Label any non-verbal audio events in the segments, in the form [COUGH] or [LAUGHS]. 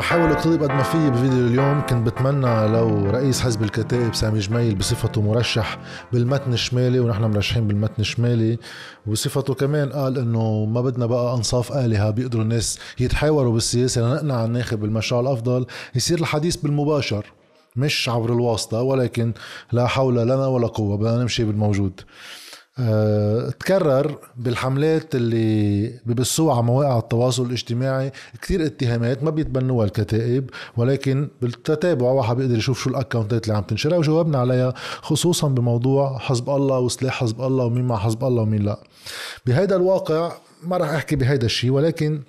رح أحاول اقتضب قد ما في بفيديو اليوم. كنت بتمنى لو رئيس حزب الكتائب سامي جميل بصفته مرشح بالمتن الشمالي ونحن مرشحين بالمتن الشمالي. وبصفته كمان قال إنه ما بدنا بقى أنصاف آلهة بيقدروا الناس يتحاوروا بالسياسة لنقنع الناخب بالمشروع الأفضل. يصير الحديث بالمباشر مش عبر الواسطة ولكن لا حول لنا ولا قوة. بدنا نمشي بالموجود. تكرر بالحملات اللي ببثوها على مواقع التواصل الاجتماعي. كثير اتهامات ما بيتبنوها الكتائب ولكن بالتتابع واحد بيقدر يشوف شو الأكونتات اللي عم تنشرها وجاوبنا عليها خصوصا بموضوع حزب الله وسلاح حزب الله ومين مع حزب الله ومين لا. بهذا الواقع ما راح أحكي بهيدا الشيء ولكن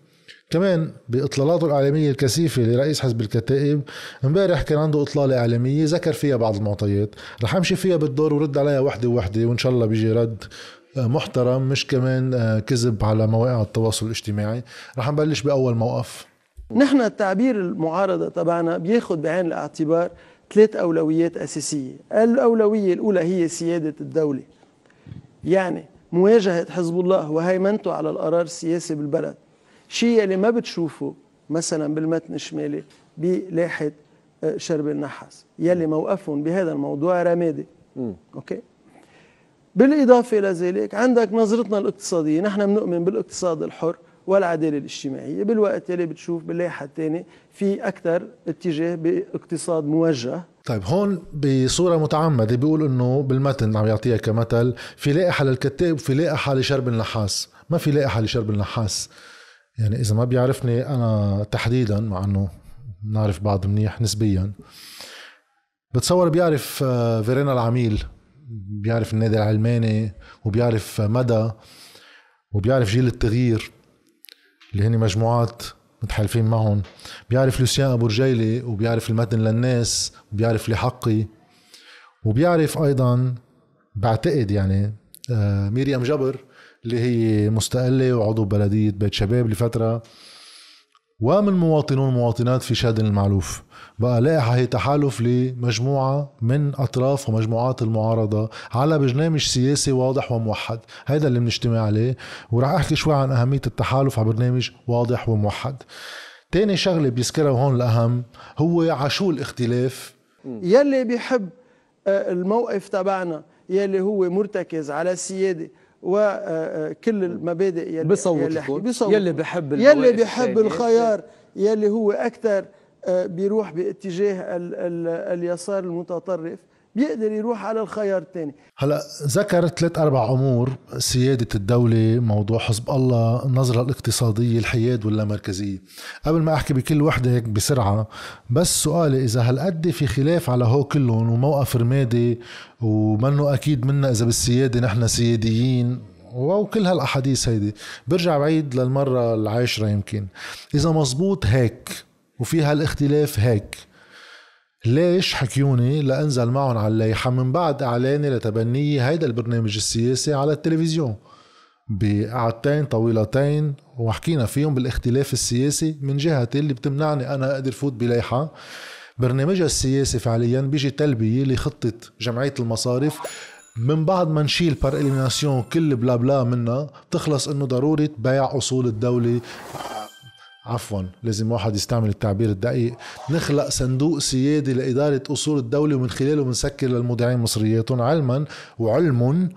كمان باطلالاته الإعلامية الكثيفة لرئيس حزب الكتائب امبارح كان عنده إطلالة إعلامية ذكر فيها بعض المعطيات. رح أمشي فيها بالدور ورد عليها وحدة وحده وإن شاء الله بيجي رد آه، محترم مش كمان آه، كذب على مواقع التواصل الاجتماعي. رح نبلش بأول موقف. نحن التعبير المعارضة تبعنا بياخذ بعين الاعتبار ثلاث أولويات أساسية. الأولوية الأولى هي سيادة الدولة يعني مواجهة حزب الله وهيمنته على القرار السياسي بالبلد. شيء اللي ما بتشوفه مثلا بالمتن الشمالي بلاحة آه، شرب النحاس يلي موقفهم بهذا الموضوع رمادي. أوكي؟ بالإضافة إلى ذلك عندك نظرتنا الاقتصادية. نحن بنؤمن بالاقتصاد الحر والعدالة الاجتماعية. بالوقت اللي بتشوف باللائحة الثانية في أكثر اتجاه باقتصاد موجه. طيب هون بصورة متعمدة بيقول إنه بالمتن عم يعطيها كمثل في لائحة للكتاب وفي لائحة لشرب النحاس. ما في لائحة لشرب النحاس. يعني إذا ما بيعرفني أنا تحديدا مع إنه نعرف بعض منيح نسبيا بتصور بيعرف آه، فيرينا العميل بيعرف النادي العلماني وبيعرف مدى وبيعرف جيل التغيير اللي هن مجموعات متحالفين معهم بيعرف لوسيان أبو رجيلي وبيعرف المتن للناس وبيعرف لحقي وبيعرف أيضا بعتقد يعني آه، ميريام جبر اللي هي مستقلة وعضو بلدية بيت شباب لفترة. ومن مواطنون ومواطنات في شادن المعلوف. بقى لائحة هي تحالف لمجموعة من أطراف ومجموعات المعارضة على برنامج سياسي واضح وموحد. هذا اللي بنجتمع عليه. ورح أحكي شوي عن أهمية التحالف على برنامج واضح وموحد. تاني شغلة بيذكرها هون الأهم هو عشو الاختلاف. يلي بيحب آه، الموقف تبعنا يلي هو مرتكز على السيادة. وكل المبادئ يلي بيصوت يلي, بيصوت يلي بحب يلي بيحب الخيار يلي هو أكثر آه، بيروح باتجاه ال ال اليسار المتطرف. بيقدر يروح على الخيار الثاني هلا ذكر ثلاث أربع أمور سيادة الدولة موضوع حزب الله النظرة الاقتصادية الحياد واللامركزية. قبل ما أحكي بكل وحدة هيك بسرعة بس سؤالي إذا هالقد في خلاف على هو كلهم وموقف رمادي ومنه أكيد منا إذا بالسيادة نحن سياديين وكل هالأحاديث هيدي برجع بعيد للمرة العاشرة يمكن. إذا مزبوط هيك وفي هالاختلاف هيك ليش حكيوني لانزل معهم على اللائحة من بعد إعلاني لتبني هيدا البرنامج السياسي على التلفزيون. بقعدتين طويلتين وحكينا فيهم بالاختلاف السياسي من جهتي اللي بتمنعني أنا أقدر فوت بلائحة برنامجها السياسي فعليا بيجي تلبية لخطة جمعية المصارف. من بعد ما نشيل par élimination كل blabla منها بتخلص إنه ضروري بيع أصول الدولة. عفوا لازم واحد يستعمل التعبير الدقيق. نخلق صندوق سيادي لإدارة أصول الدولة ومن خلاله بنسكر للمودعين مصرياتهم علما وعلم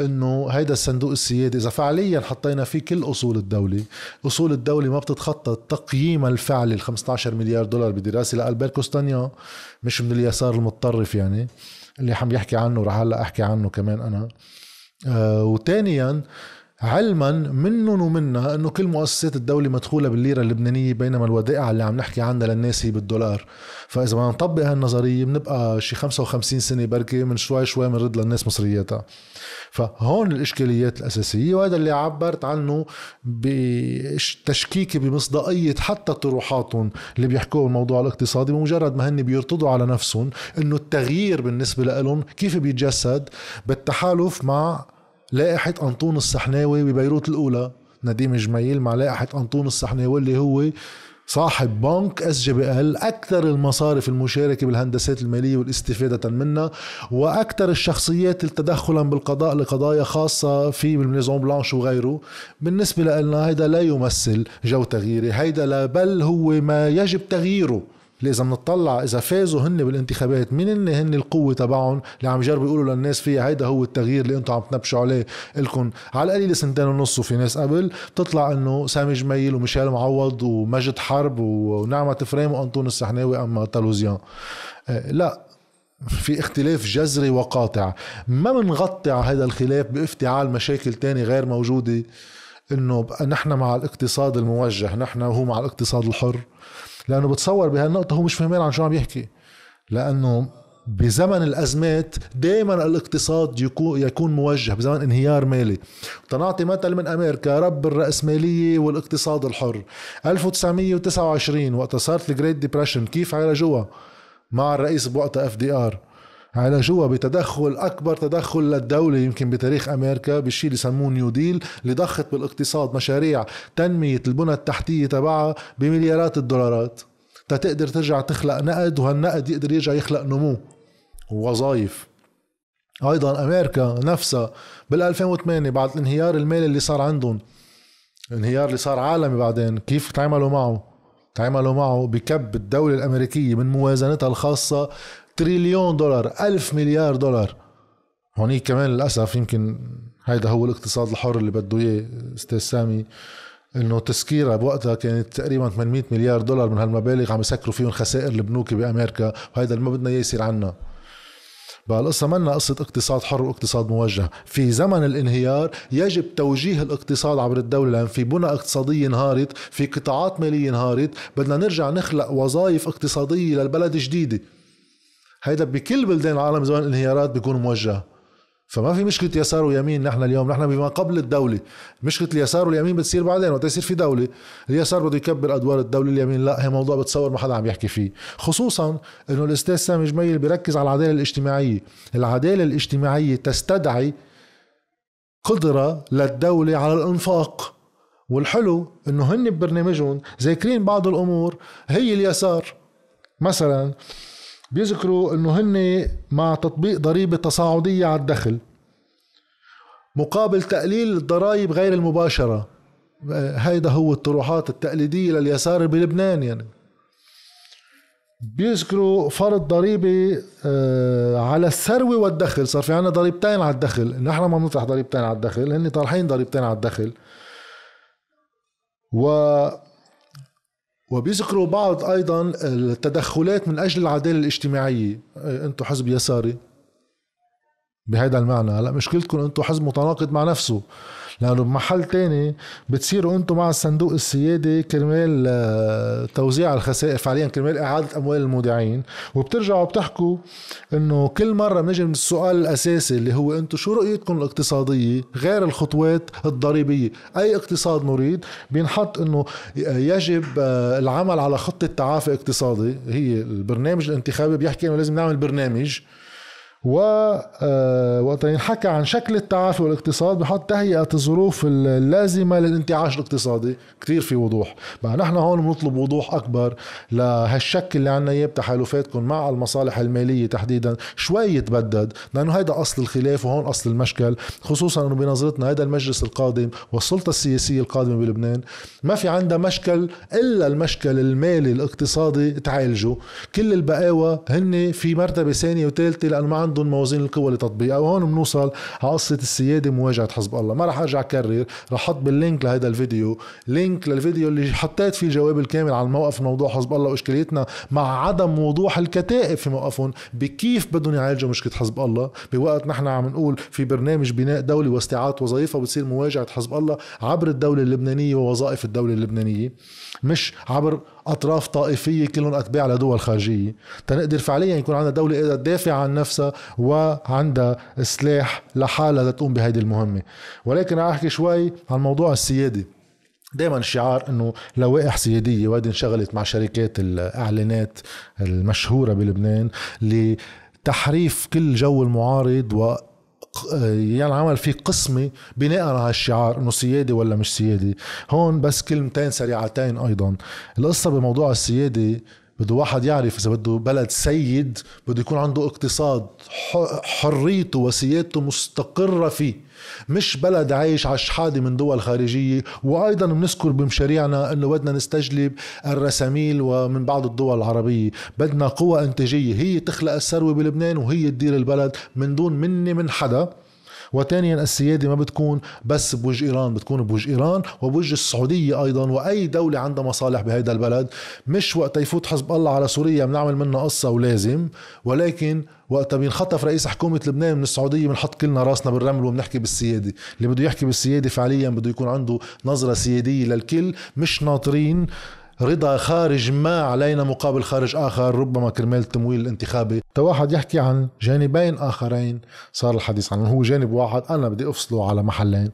إنه هيدا الصندوق السيادي إذا فعليا حطينا فيه كل أصول الدولة. أصول الدولة ما بتتخطى التقييم الفعلي ال 15 مليار دولار بدراسة لالبرت كوستانيا مش من اليسار المتطرف يعني اللي عم يحكي عنه رح هلأ أحكي عنه كمان أنا. آه وثانيا علما منهم ومنا إنه كل مؤسسات الدولة مدخولة بالليرة اللبنانية بينما الودائع اللي عم نحكي عنها للناس هي بالدولار. فإذا بدنا نطبق هالنظرية بنبقى شي 55 سنة بركي من شوي شوي بنرد للناس مصرياتها. فهون الإشكاليات الأساسية وهذا اللي عبرت عنه بتشكيكي بمصداقية حتى طروحاتهم اللي بيحكوا الموضوع الاقتصادي بمجرد ما هن بيرتضوا على نفسهم إنه التغيير بالنسبة لهم كيف بيتجسد بالتحالف مع لائحة أنطون السحناوي ببيروت الأولى. نديم جميل مع لائحة أنطون السحناوي اللي هو صاحب بنك SGBL أكثر المصارف المشاركة بالهندسات المالية والاستفادة منها وأكثر الشخصيات تدخلا بالقضاء لقضايا خاصة في بال Maison Blanche وغيره. بالنسبة لنا هيدا لا يمثل جو تغييري هيدا لا بل هو ما يجب تغييره. اللي اذا بنطلع إذا فازوا هن بالانتخابات مين هن هن القوة تبعهم؟ اللي عم يجربوا يقولوا للناس فيها هيدا هو التغيير اللي أنتم عم تنبشوا عليه. لكم على القليل سنتين ونص وفي ناس قبل تطلع إنه سامي جميل وميشيل معوض ومجد حرب ونعمة فريم وأنطون السحناوي أما تالوزيان. آه، لا في اختلاف جذري وقاطع. ما بنغطي على هذا الخلاف بافتعال مشاكل تانية غير موجودة. إنه نحن مع الاقتصاد الموجه نحن وهو مع الاقتصاد الحر. لأنه بتصور بهالنقطة هو مش فهمان عن شو عم يحكي. لأنه بزمن الأزمات دائما الاقتصاد يكون يكون موجه بزمن انهيار مالي. تنعطي مثل من أمريكا رب الراسماليه والاقتصاد الحر. 1929 وقت صارت ال Great Depression كيف عالجوها مع الرئيس بوقتها FDR عالجوها بتدخل أكبر تدخل للدولة يمكن بتاريخ أمريكا بالشيء اللي يسموه New Deal اللي ضخت بالاقتصاد مشاريع تنمية البنى التحتية تبعها بمليارات الدولارات. تتقدر ترجع تخلق نقد وهالنقد يقدر يرجع يخلق نمو. ووظائف أيضا أمريكا نفسها بال 2008 بعد الانهيار المالي اللي صار عندهم. الانهيار اللي صار عالمي بعدين. كيف تعاملوا معه؟ تعاملوا معه بكب الدولة الأمريكية من موازنتها الخاصة تريليون دولار ألف مليار دولار. هونيك كمان للأسف يمكن هيدا هو الاقتصاد الحر اللي بده إياه أستاذ سامي. إنه تسكيرها بوقتها كانت تقريبا 800 مليار دولار من هالمبالغ عم يسكروا فيهم خسائر البنوك بأمريكا وهيدا اللي ما بدنا إياه يصير عنا. بقى القصة منا قصة اقتصاد حر واقتصاد موجه. في زمن الانهيار يجب توجيه الاقتصاد عبر الدولة لأن في بنى اقتصادية انهارت في قطاعات مالية انهارت بدنا نرجع نخلق وظائف اقتصادية للبلد جديدة هيدا بكل بلدان العالم زمان الانهيارات بيكون موجه. فما في مشكلة يسار ويمين نحن اليوم. نحن بما قبل الدولة. مشكلة اليسار واليمين بتصير بعدين وقت يصير في دولة. اليسار بده يكبر أدوار الدولة اليمين لا. هي موضوع بتصور ما حدا عم يحكي فيه. خصوصا إنه الأستاذ سامي جميل بيركز على العدالة الاجتماعية. العدالة الاجتماعية تستدعي قدرة للدولة على الإنفاق. والحلو إنه هن ببرنامجهم ذاكرين بعض الأمور. هي اليسار. مثلا بيذكروا إنه هن مع تطبيق ضريبة تصاعدية على الدخل مقابل تقليل الضرائب غير المباشرة. هيدا هو الطروحات التقليدية لليسار بلبنان يعني. بيذكروا فرض ضريبة آه، على الثروة والدخل. صار في عنا ضريبتين على الدخل. نحن ما بنطرح ضريبتين على الدخل هن طارحين ضريبتين على الدخل. و وبيذكروا بعض أيضا التدخلات من أجل العدالة الاجتماعية. أنتم حزب يساري. بهذا المعنى. هلأ مشكلتكم أنتم حزب متناقض مع نفسه. لأنه بمحل تاني بتصيروا أنتم مع الصندوق السيادي كرمال آه، توزيع الخسائر فعليا كرمال إعادة أموال المودعين. وبترجعوا بتحكوا إنه كل مرة بنجي من السؤال الأساسي اللي هو أنتم شو رؤيتكم الاقتصادية غير الخطوات الضريبية؟ أي اقتصاد نريد؟ بينحط إنه يجب آه، العمل على خطة تعافي اقتصادي. هي البرنامج الانتخابي بيحكي إنه لازم نعمل برنامج و آه، وقت ينحكى عن شكل التعافي والاقتصاد بحط تهيئة الظروف اللازمة للانتعاش الاقتصادي. كثير في وضوح. بقى نحن هون بنطلب وضوح أكبر لهالشك اللي عنا إياه بتحالفاتكم مع المصالح المالية تحديدا. شوي يتبدد لأنه هيدا أصل الخلاف وهون أصل المشكل خصوصا أنه بنظرتنا هذا المجلس القادم والسلطة السياسية القادمة بلبنان ما في عندها مشكل إلا المشكل المالي الاقتصادي. تعالجه كل البقاوى هن في مرتبة ثانية وثالثة لأنه ما عندهم موازين القوى لتطبيقها. وهون بنوصل على قصه السيادة مواجهة حزب الله. ما راح أرجع أكرر راح أحط بال link لهذا الفيديو. link للفيديو اللي حطيت فيه الجواب الكامل على الموقف موضوع حزب الله وإشكاليتنا مع عدم وضوح الكتائب في موقفهم بكيف بدهم يعالجوا مشكلة حزب الله. بوقت نحن عم نقول في برنامج بناء دولة واستعاده وظائفها بتصير مواجهة حزب الله عبر الدولة اللبنانية ووظائف الدولة اللبنانية. مش عبر أطراف طائفية كلهم أتباع لدول خارجية. تنقدر فعليا يكون عندنا دولة قادره تدافع عن نفسها وعندها سلاح لحالها لتقوم بهيدي المهمة. ولكن أحكي شوي عن موضوع السيادة. دائما الشعار إنه لوائح سيادية وهذه انشغلت مع شركات الإعلانات المشهورة بلبنان لتحريف كل جو المعارض و ينعمل في قسمة بناء على الشعار إنه سيادة ولا مش سيادة. هون بس كلمتين سريعتين أيضا. القصة بموضوع السيادة بده واحد يعرف إذا بده بلد سيد بده يكون عنده اقتصاد حريته وسيادته مستقرة فيه. مش بلد عايش على الشحادة من دول خارجية. وأيضا بنذكر بمشاريعنا إنه بدنا نستجلب الرساميل ومن بعض الدول العربية. بدنا قوى إنتاجية. هي تخلق الثروة بلبنان وهي تدير البلد من دون مني من حدا. وثانيا السيادة ما بتكون بس بوجه إيران بتكون بوجه إيران وبوجه السعودية أيضا وأي دولة عندها مصالح بهذا البلد. مش وقت يفوت حزب الله على سوريا بنعمل منها قصة ولازم ولكن وقت بينخطف رئيس حكومة لبنان من السعودية بنحط كلنا راسنا بالرمل وبنحكي بالسيادة. اللي بده يحكي بالسيادة فعليا بده يكون عنده نظرة سيادية للكل مش ناطرين. رضا خارج ما علينا مقابل خارج آخر ربما كرمال التمويل الانتخابي. واحد يحكي عن جانبين آخرين. صار الحديث عنه هو جانب واحد أنا بدي أفصله على محلين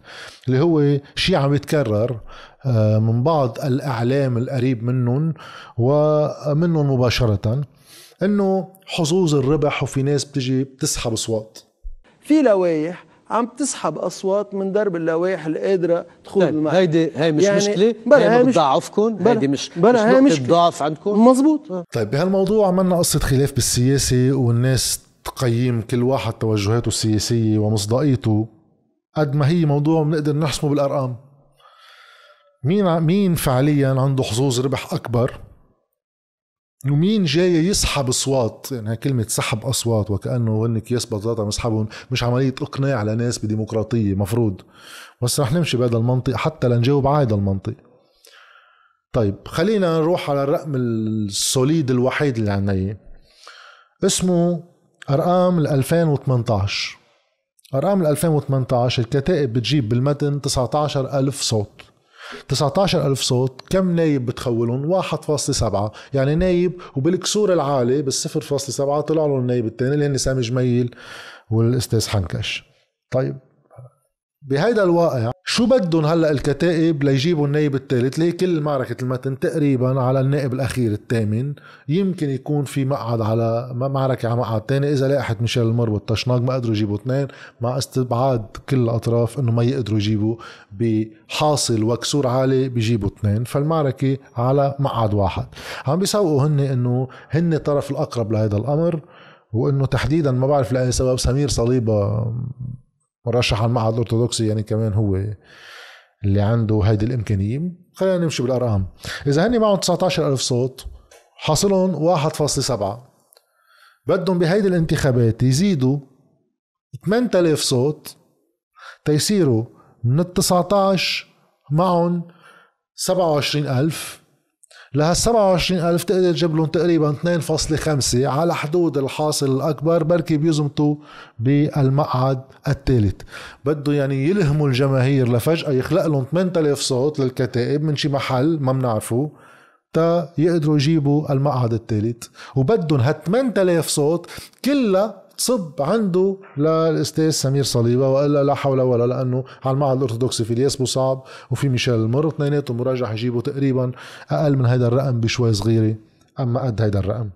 اللي هو شيء عم يتكرر آه، من بعض الإعلام القريب منهم ومنهم مباشرة إنه حظوظ الربح وفي ناس بتجي بتسحب اصوات في لوايح عم تسحب أصوات من درب اللوائح القادرة تخوض طيب المحكمه هيدي هي مش يعني مشكلة؟ بلا هي بتضعفكم هيدي مش بلا هي مش ضعف عندكم؟ مزبوط آه. طيب بهالموضوع عملنا قصة خلاف بالسياسة والناس تقيم كل واحد توجهاته السياسية ومصداقيته قد ما هي موضوع بنقدر نحسمه بالأرقام. مين مين فعليا عنده حظوظ ربح أكبر ومين جاي يسحب أصوات؟ يعني كلمة سحب أصوات وكأنه هن اكياس بطاطا مسحبهم مش عملية إقناع لناس بديمقراطية مفروض. بس رح نمشي بهذا المنطق حتى لنجاوب على هذا المنطق. طيب خلينا نروح على الرقم السوليد الوحيد اللي عنا اسمه أرقام ال 2018 أرقام ال 2018 الكتائب بتجيب بالمتن 19000 صوت. 19 ألف صوت كم نايب بتخولهم؟ 1.7 يعني نايب وبالكسور العالي بال 0.7 طلع له النايب الثاني اللي هن سامي جميل والأستاذ حنكش. طيب بهيدا الواقع شو بدهم هلا الكتائب ليجيبوا النائب الثالث ليه كل معركة المتن تقريبا على النائب الأخير الثامن يمكن يكون في مقعد على معركة على مقعد ثاني إذا لائحة ميشيل المر والطشناق ما قدروا يجيبوا اثنين مع استبعاد كل الأطراف إنه ما يقدروا يجيبوا بحاصل وكسور عالي بيجيبوا اثنين. فالمعركة على مقعد واحد. عم بيسوقوا هن إنه هن الطرف الأقرب لهذا الأمر وإنه تحديدا ما بعرف لأي سبب سمير صليبة مرشح على المعهد الارثوذكسي يعني كمان هو اللي عنده هيدي الإمكانية. خلينا نمشي بالأرقام. إذا هني معهم 19000 صوت حاصلهم 1.7 بدهم بهيدي الانتخابات يزيدوا 8000 صوت تيصيروا من ال 19 معهم 27000 لهال 27000 تقدر تجيب لهم تقريبا 2.5 على حدود الحاصل الأكبر بركي بيزمتوا بالمقعد الثالث. بده يعني يلهموا الجماهير لفجأة يخلق لهم 8000 صوت للكتائب من شي محل ما بنعرفه تا يقدروا يجيبوا المقعد الثالث. وبدهم هال 8000 صوت كلها تصب عنده للاستاذ سمير صليبة والا لا حول ولا لأنه على المعهد الأرثوذكسي في الياس بوصعب وفي ميشيل المر اثنيناتهم مراجح يجيبوا تقريبا أقل من هيدا الرقم بشوي صغيرة أما قد هيدا الرقم.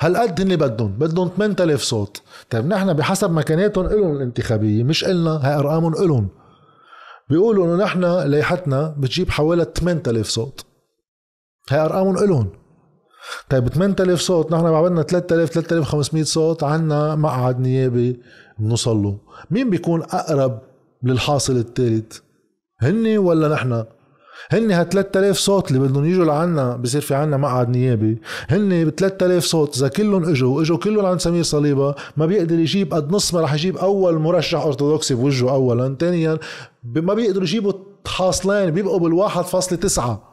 هالقد هن بدهم؟ بدهم 8000 صوت. طيب نحن بحسب مكاناتهم لهم الانتخابية مش إلنا هاي أرقامهم إلهم. بيقولوا إنه نحن لائحتنا بتجيب حوالي 8000 صوت. هاي أرقامهم إلهم. طيب 8000 صوت نحن بعدنا 3000 3500 صوت عنا مقعد نيابي بنوصل له مين بيكون أقرب للحاصل الثالث هن ولا نحن؟ هن ها 3000 صوت اللي بدهم يجوا لعنا بصير في عنا مقعد نيابي. هن ب 3000 صوت إذا كلهم إجوا إجوا كلهم عند سمير صليبة ما بيقدر يجيب قد نص ما رح يجيب أول مرشح أرثوذكسي بوجهه اولا. ثانيا ما بيقدروا يجيبوا حاصلين بيبقوا بالواحد فاصلة تسعة.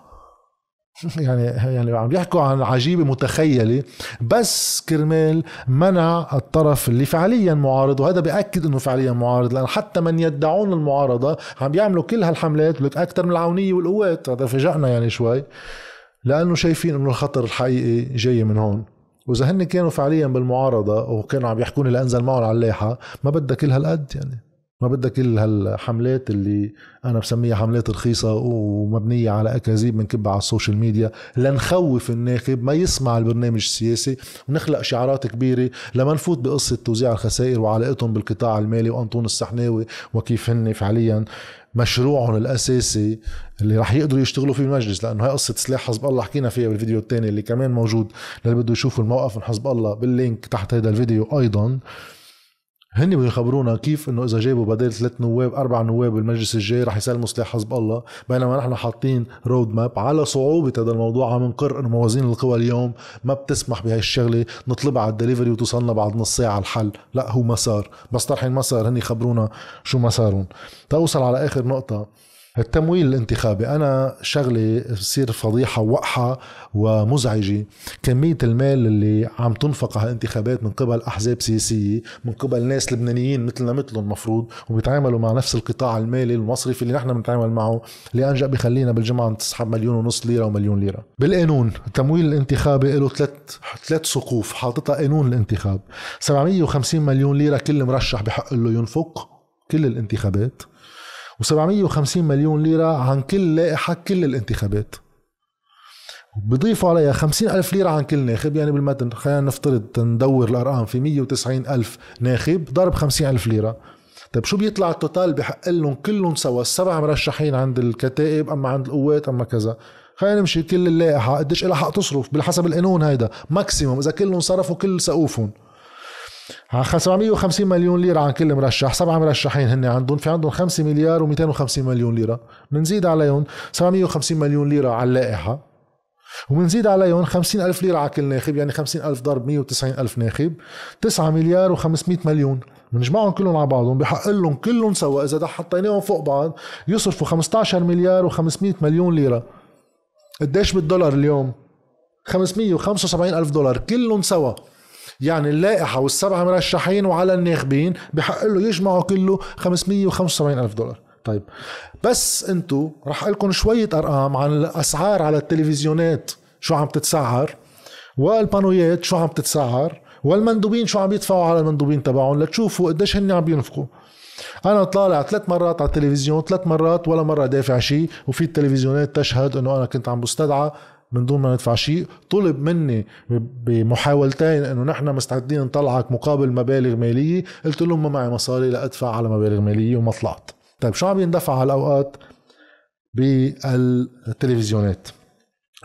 [LAUGHS] يعني يعني عم بيحكوا عن عجيبة متخيلة. بس كرمال منع الطرف اللي فعليا معارض وهذا بيأكد إنه فعليا معارض لأن حتى من يدعون المعارضة عم بيعملوا كل هالحملات لك أكثر من العونية والقوات. هذا فاجئنا يعني شوي لأنه شايفين إنه الخطر الحقيقي جاي من هون. وإذا هن كانوا فعليا بالمعارضة وكانوا عم يحكوني لأنزل معهم على اللايحه ما بدها كل هالقد يعني. ما بدها كل هالحملات اللي أنا بسميها حملات رخيصة ومبنية على أكاذيب بنكبها على ال social media لنخوف الناخب ما يسمع البرنامج السياسي ونخلق شعارات كبيرة لما نفوت بقصة توزيع الخسائر وعلاقتهم بالقطاع المالي وأنطون السحناوي وكيف هن فعليا مشروعهم الأساسي اللي رح يقدروا يشتغلوا فيه المجلس لأنه هاي قصة سلاح حزب الله حكينا فيها بالفيديو الثاني اللي كمان موجود للي بده يشوفوا الموقف من حزب الله بال link تحت هذا الفيديو أيضا. هن بده يخبرونا كيف إنه إذا جابوا بدل ثلاث نواب أربع نواب بالمجلس الجاي رح يسلموا سلاح حزب الله. بينما نحن حاطين road map على صعوبة هذا الموضوع عم نقر إنه موازين القوى اليوم ما بتسمح بهي الشغلة نطلبها على الدليفري وتوصلنا بعد نص ساعة الحل. لا هو مسار. بس طرحين مسار هن يخبرونا شو مسارهم. توصل على آخر نقطة. التمويل الانتخابي. أنا شغلة بصير فضيحة وقحة ومزعجة. كمية المال اللي عم تنفق على الانتخابات من قبل أحزاب سياسية من قبل ناس لبنانيين مثلنا مثلهم المفروض وبيتعاملوا مع نفس القطاع المالي المصرفي اللي نحن بنتعامل معه اللي أنجأ بخلينا بالجمعة تسحب مليون ونص ليرة ومليون ليرة. بالقانون التمويل الانتخابي له ثلاث ثلاث سقوف حاططها قانون الانتخاب. 750 مليون ليرة كل مرشح بحق له ينفق كل الانتخابات. و750 مليون ليرة عن كل لائحة كل الانتخابات. بضيفوا عليها 50 ألف ليرة عن كل ناخب يعني بالمتن خلينا نفترض ندور الأرقام في 190 ألف ناخب ضرب 50 ألف ليرة. طيب شو بيطلع ال total بحق لهم؟ كلهم سوا السبع مرشحين عند الكتائب أما عند القوات أما كذا. خلينا نمشي كل اللائحة قديش لها حق تصرف؟ بالحسب القانون هيدا maximum. إذا كلهم صرفوا كل سقوفهم. 750 مليون ليرة عن كل مرشح. سبعة مرشحين هن عندهم. في عندهم 5 مليار و250 مليون ليرة. بنزيد عليهم 750 مليون ليرة على اللائحة. وبنزيد عليهم 50 ألف ليرة على كل ناخب يعني 50 ألف ضرب 190 ألف ناخب. 9 مليار و500 مليون. بنجمعهم كلهم على بعضهم. بحق لهم كلهم سوا. إذا حطيناهم فوق بعض يصرفوا 15 مليار و500 مليون ليرة. قديش بالدولار اليوم؟ 575 ألف دولار. كلهم سوا. يعني اللائحة والسبعة مرشحين وعلى الناخبين بحق له يجمعوا كله 575 ألف دولار. طيب بس انتو رح لكم شوية أرقام عن الأسعار على التلفزيونات شو عم تتسعر والبانويات شو عم تتسعر والمندوبين شو عم يدفعوا على المندوبين تبعهم لتشوفوا قديش هن عم ينفقوا. أنا طالع ثلاث مرات على التلفزيون ثلاث مرات ولا مرة دافع شيء وفي التلفزيونات تشهد إنه أنا كنت عم بستدعى من دون ما ندفع شيء. طلب مني بمحاولتين إنه نحن مستعدين نطلعك مقابل مبالغ مالية. قلت لهم ما معي مصاري لأدفع على مبالغ مالية وما طلعت. طيب شو عم يندفع هالأوقات؟ بالتلفزيونات.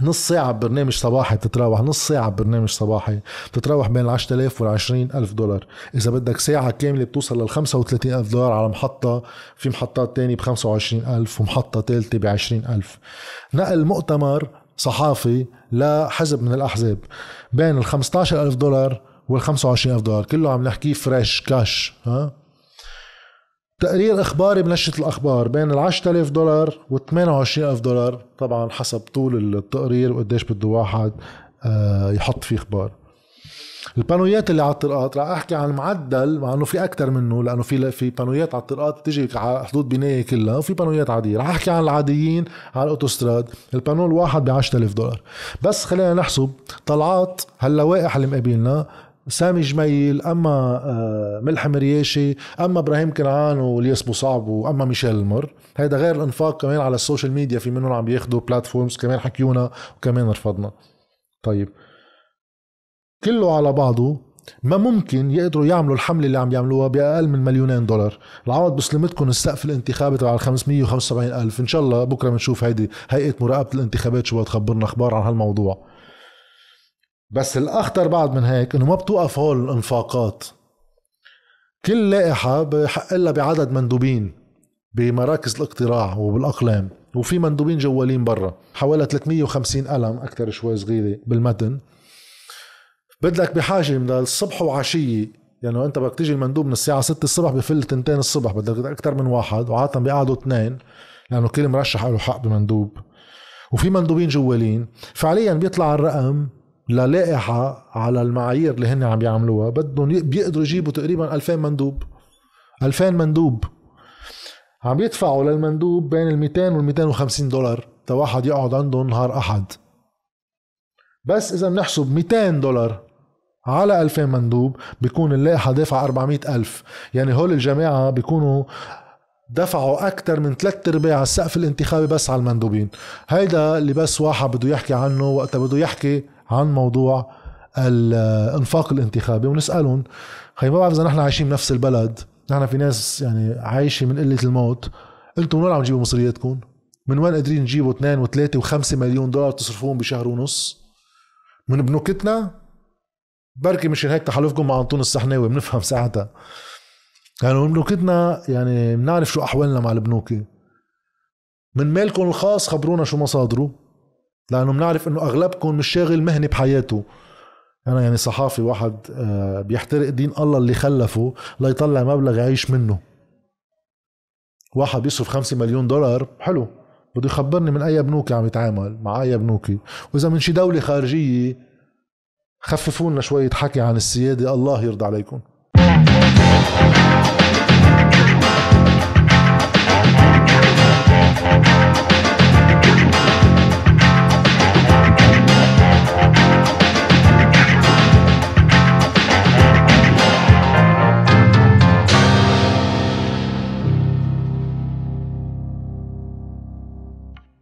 نص ساعة ببرنامج صباحي بتتراوح. نص ساعة ببرنامج صباحي بتتراوح بين ال 10000 وال 20000 دولار، إذا بدك ساعة كاملة بتوصل لل 35000 دولار على محطة في محطات تانية ب 25000 ومحطة ثالثة ب 20000 نقل مؤتمر صحافي لحزب من الأحزاب بين ال 15000 دولار وال 25000 دولار كله عم نحكيه فريش كاش ها؟ تقرير إخباري بنشرة الأخبار بين ال 10000 دولار و 28000 دولار طبعا حسب طول التقرير وقديش بده واحد آه، يحط فيه إخبار. البانويات اللي على الطرقات راح أحكي عن معدل مع إنه في أكثر منه لأنه في في بانويات على الطرقات بتجي على حدود بنايه كلها وفي بانويات عادية. راح أحكي عن العاديين على الأوتوستراد. البانو الواحد ب 10000 دولار. بس خلينا نحسب طلعات هاللوائح اللي مقابلنا سامي جميل أما آه، ملحم رياشي أما إبراهيم كنعان والياس بوصعب وأما ميشيل المر. هيدا غير الإنفاق كمان على ال social media في منهم عم بياخذوا platforms كمان حكيونا وكمان رفضنا. طيب. كله على بعضه ما ممكن يقدروا يعملوا الحملة اللي عم يعملوها بأقل من مليونين دولار. العوض بسلامتكم السقف الانتخابي تبع ال 575 ألف. إن شاء الله بكرة بنشوف هيدي هيئة مراقبة الانتخابات شو بتخبرنا أخبار عن هالموضوع. بس الأخطر بعد من هيك إنه ما بتوقف هول الانفاقات. كل لائحة بحق لها بعدد مندوبين بمراكز الاقتراع وبالأقلام وفي مندوبين جوالين برا حوالي 350 قلم أكثر شوي صغيرة بالمتن. بدك بحاجة من الصبح وعشية. يعني انت بدك تيجي المندوب من الساعة 6 الصبح بفل تنتين الصبح بدك أكثر من واحد وعادة بيقعدوا اثنين لأنه كل مرشح له حق بمندوب. وفي مندوبين جوالين. فعليا بيطلع الرقم للائحة على المعايير اللي هن عم يعملوها بدهم بيقدروا يجيبوا تقريبا 2000 مندوب. 2000 مندوب. عم يدفعوا للمندوب بين ال 200 وال 250 دولار. تا واحد يقعد عندهم نهار أحد. بس إذا بنحسب 200 دولار. على 2000 مندوب بيكون اللائحة دافع 400 ألف. يعني هول الجماعة بيكونوا دفعوا أكثر من ثلاث أرباع السقف الانتخابي بس على المندوبين. هيدا اللي بس واحد بده يحكي عنه وقتها بده يحكي عن موضوع الإنفاق الانتخابي. ونسألهم خي ما بعرف إذا نحن عايشين بنفس البلد. نحن في ناس يعني عايشة من قلة الموت. أنتم من وين عم تجيبوا مصرياتكم؟ من وين قادرين تجيبوا 2 و3 و5 مليون دولار تصرفوهم بشهر ونص؟ من بنوكتنا؟ بركي مشان هيك تحالفكم مع أنطون السحناوي بنفهم ساعتها. يعني بنوكتنا يعني بنعرف شو أحوالنا مع البنوكي من مالكم الخاص خبرونا شو مصادره لأنه بنعرف إنه أغلبكم مش شاغل مهنة بحياته. أنا يعني صحافي واحد آه، بيحترق دين الله اللي خلفه ليطلع مبلغ يعيش منه. واحد بيصرف خمسة مليون دولار حلو. بده يخبرني من أي بنوكي عم يتعامل مع أي بنوكي وإذا من شي دولة خارجية خففوا لنا شوية حكي عن السيادة. الله يرضى عليكم.